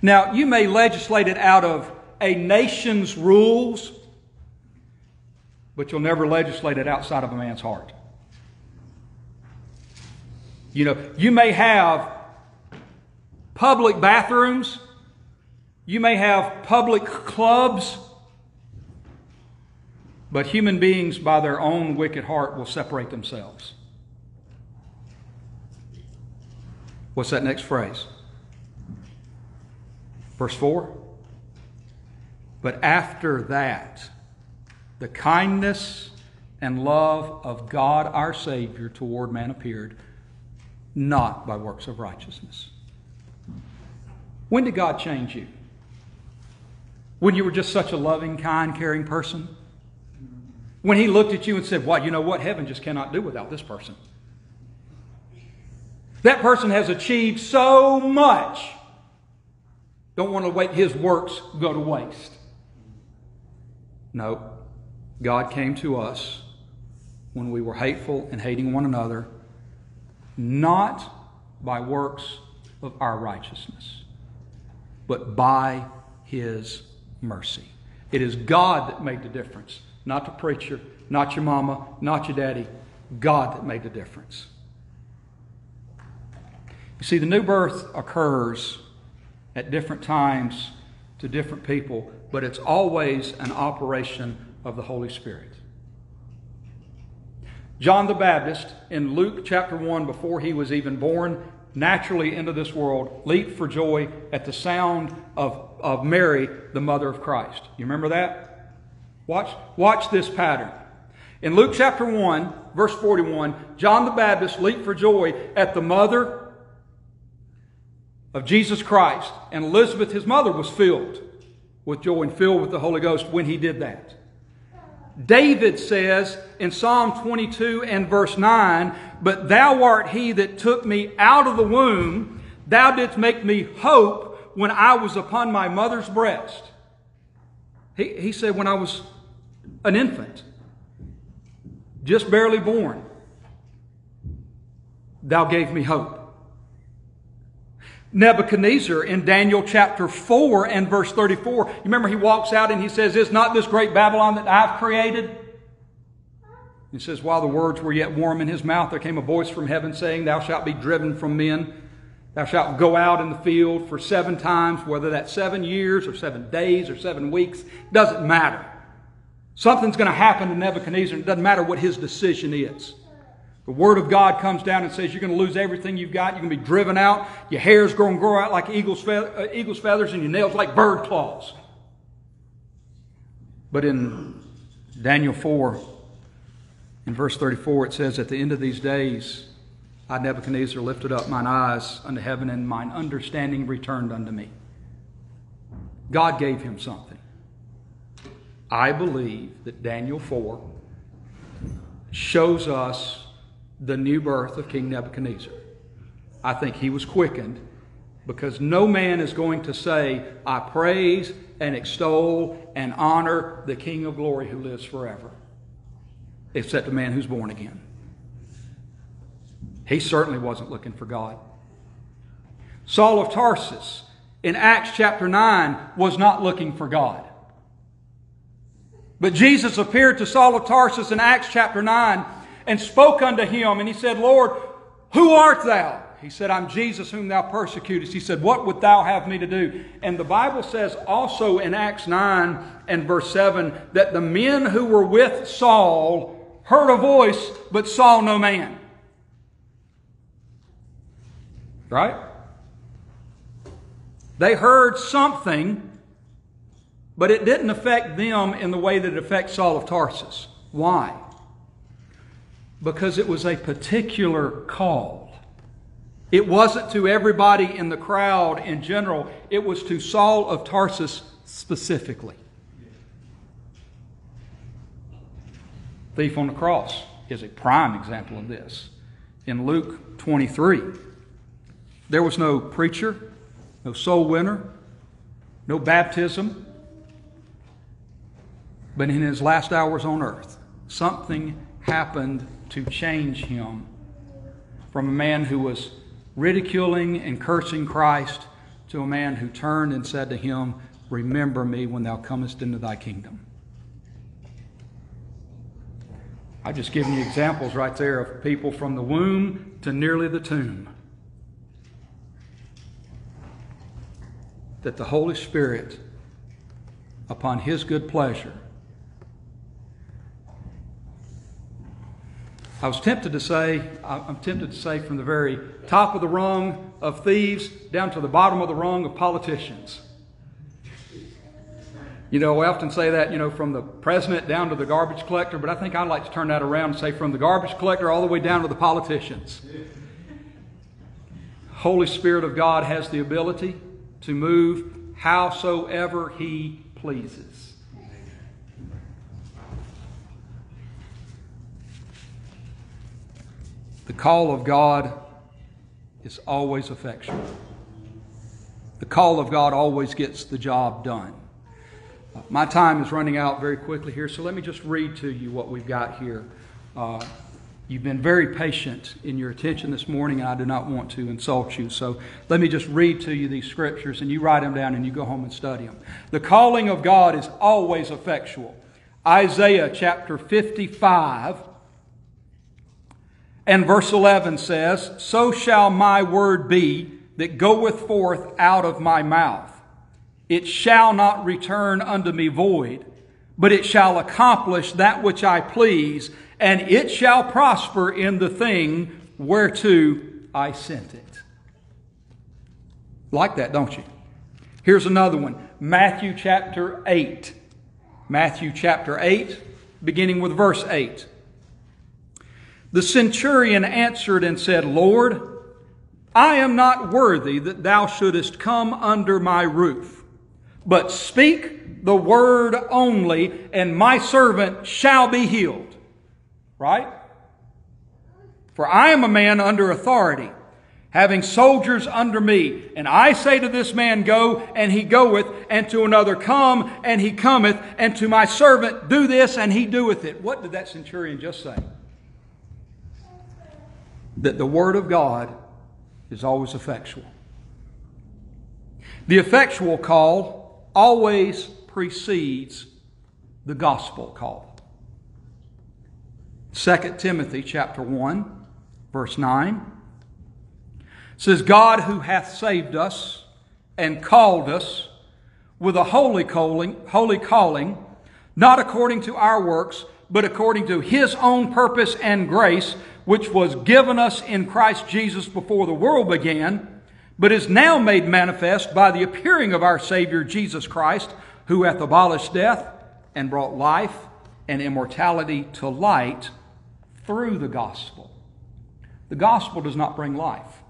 Now, you may legislate it out of a nation's rules, but you'll never legislate it outside of a man's heart. You know, you may have public bathrooms, you may have public clubs, but human beings, by their own wicked heart, will separate themselves. What's that next phrase? Verse 4. But after that, the kindness and love of God our Savior toward man appeared, not by works of righteousness. When did God change you? When you were just such a loving, kind, caring person? When He looked at you and said, Well, you know what? Heaven just cannot do without this person. That person has achieved so much. Don't want to let his works go to waste. No. God came to us when we were hateful and hating one another, not by works of our righteousness, but by his mercy. It is God that made the difference, not the preacher, not your mama, not your daddy. God that made the difference. You see, the new birth occurs at different times to different people, but it's always an operation of the Holy Spirit. John the Baptist, in Luke chapter 1, before he was even born naturally into this world, leaped for joy at the sound of, of Mary, the mother of Christ. You remember that? Watch, watch this pattern. In Luke chapter 1, verse 41, John the Baptist leaped for joy at the mother of Jesus Christ. And Elizabeth, his mother, was filled with joy and filled with the Holy Ghost when he did that. David says in Psalm 22 and verse 9, But thou art he that took me out of the womb, thou didst make me hope when I was upon my mother's breast. He, he said, When I was an infant, just barely born, thou gave me hope. Nebuchadnezzar in Daniel chapter 4 and verse 34. You remember he walks out and he says, Is not this great Babylon that I've created? He says, While the words were yet warm in his mouth, there came a voice from heaven saying, Thou shalt be driven from men. Thou shalt go out in the field for seven times, whether that's seven years or seven days or seven weeks, doesn't matter. Something's going to happen to Nebuchadnezzar. It doesn't matter what his decision is. The Word of God comes down and says you're going to lose everything you've got. You're going to be driven out. Your hair's going to grow out like uh, eagle's feathers and your nails like bird claws. But in Daniel 4, in verse 34, it says, At the end of these days, I, Nebuchadnezzar, lifted up mine eyes unto heaven, and mine understanding returned unto me. God gave him something. I believe that Daniel 4 shows us the new birth of King Nebuchadnezzar. I think he was quickened because no man is going to say, I praise and extol and honor the King of glory who lives forever, except a man who's born again. He certainly wasn't looking for God. Saul of Tarsus in Acts chapter 9 was not looking for God. But Jesus appeared to Saul of Tarsus in Acts chapter 9 and spoke unto him, and he said, Lord, who art thou? He said, I'm Jesus whom thou persecutest. He said, What would thou have me to do? And the Bible says also in Acts 9 and verse 7 that the men who were with Saul heard a voice, but saw no man. Right? They heard something, but it didn't affect them in the way that it affects Saul of Tarsus. Why? because it was a particular call. It wasn't to everybody in the crowd in general, it was to Saul of Tarsus specifically. Thief on the cross is a prime example of this. In Luke 23, there was no preacher, no soul winner, no baptism, but in his last hours on earth, something happened to change him from a man who was ridiculing and cursing Christ to a man who turned and said to him, Remember me when thou comest into thy kingdom. I've just given you examples right there of people from the womb to nearly the tomb. That the Holy Spirit, upon His good pleasure, I was tempted to say, I'm tempted to say from the very top of the rung of thieves down to the bottom of the rung of politicians. You know, I often say that, you know, from the president down to the garbage collector, but I think I'd like to turn that around and say from the garbage collector all the way down to the politicians. Holy Spirit of God has the ability to move howsoever He pleases. The call of God is always effectual. The call of God always gets the job done. My time is running out very quickly here, so let me just read to you what we've got here. Uh, you've been very patient in your attention this morning, and I do not want to insult you. So let me just read to you these scriptures, and you write them down and you go home and study them. The calling of God is always effectual. Isaiah chapter 55 and verse 11 says, So shall my word be that goeth forth out of my mouth. It shall not return unto me void, but it shall accomplish that which I please, and it shall prosper in the thing whereto I sent it. Like that, don't you? Here's another one Matthew chapter 8. Matthew chapter 8, beginning with verse 8. The centurion answered and said, Lord, I am not worthy that thou shouldest come under my roof, but speak the word only, and my servant shall be healed. Right? For I am a man under authority, having soldiers under me. And I say to this man, Go, and he goeth, and to another, Come, and he cometh, and to my servant, Do this, and he doeth it. What did that centurion just say? that the Word of God is always effectual. The effectual call always precedes the gospel call. 2 Timothy chapter 1 verse 9 says God who hath saved us and called us with a holy calling, holy calling, not according to our works, but according to his own purpose and grace, which was given us in Christ Jesus before the world began, but is now made manifest by the appearing of our Savior Jesus Christ, who hath abolished death and brought life and immortality to light through the gospel. The gospel does not bring life.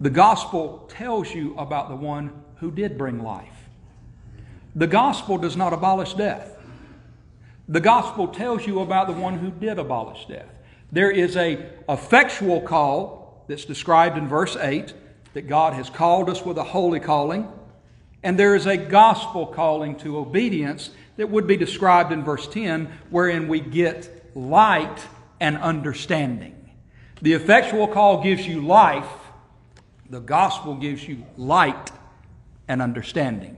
The gospel tells you about the one who did bring life. The gospel does not abolish death. The gospel tells you about the one who did abolish death. There is a effectual call that's described in verse 8 that God has called us with a holy calling, and there is a gospel calling to obedience that would be described in verse 10 wherein we get light and understanding. The effectual call gives you life the gospel gives you light and understanding.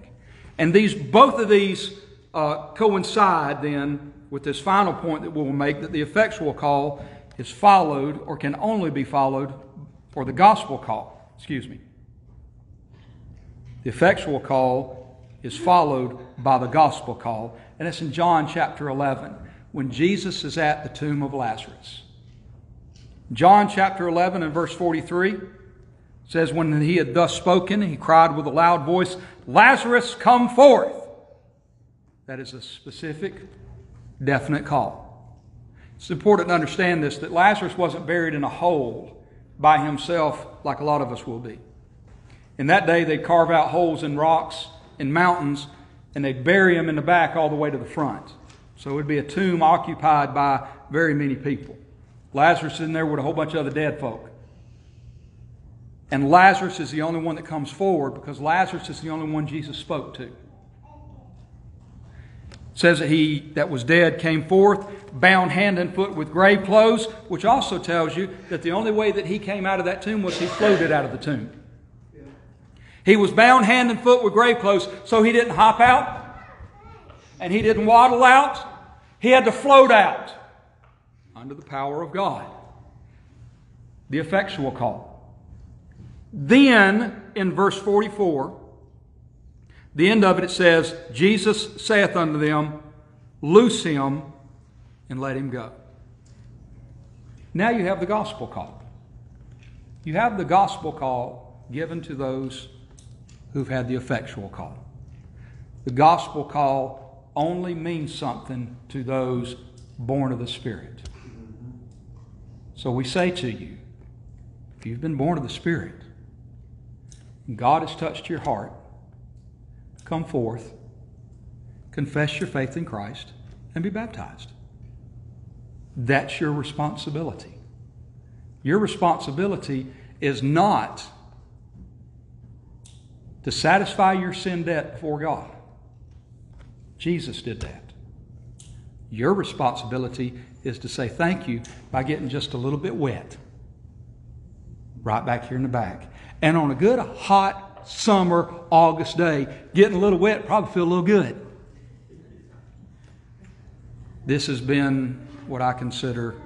And these, both of these uh, coincide then with this final point that we'll make that the effectual call is followed or can only be followed, or the gospel call, excuse me. The effectual call is followed by the gospel call, and it's in John chapter 11 when Jesus is at the tomb of Lazarus. John chapter 11 and verse 43 says, When he had thus spoken, he cried with a loud voice, Lazarus, come forth. That is a specific, definite call. It's important to understand this that Lazarus wasn't buried in a hole by himself like a lot of us will be. In that day, they'd carve out holes in rocks, in mountains, and they'd bury him in the back all the way to the front. So it would be a tomb occupied by very many people. Lazarus in there with a whole bunch of other dead folk. And Lazarus is the only one that comes forward because Lazarus is the only one Jesus spoke to. Says that he that was dead came forth, bound hand and foot with grave clothes, which also tells you that the only way that he came out of that tomb was he floated out of the tomb. He was bound hand and foot with grave clothes, so he didn't hop out and he didn't waddle out. He had to float out under the power of God. The effectual call. Then, in verse 44, the end of it, it says, Jesus saith unto them, Loose him and let him go. Now you have the gospel call. You have the gospel call given to those who've had the effectual call. The gospel call only means something to those born of the Spirit. So we say to you, if you've been born of the Spirit, God has touched your heart, come forth, confess your faith in Christ, and be baptized. That's your responsibility. Your responsibility is not to satisfy your sin debt before God. Jesus did that. Your responsibility is to say thank you by getting just a little bit wet. Right back here in the back. And on a good summer August day, getting a little wet probably feel a little good. This has been what I consider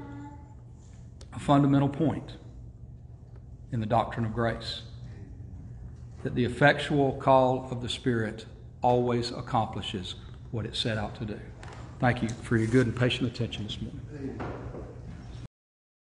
a fundamental point in the doctrine of grace that the effectual call of the Spirit always accomplishes what it set out to do. Thank you for your good and patient attention this morning.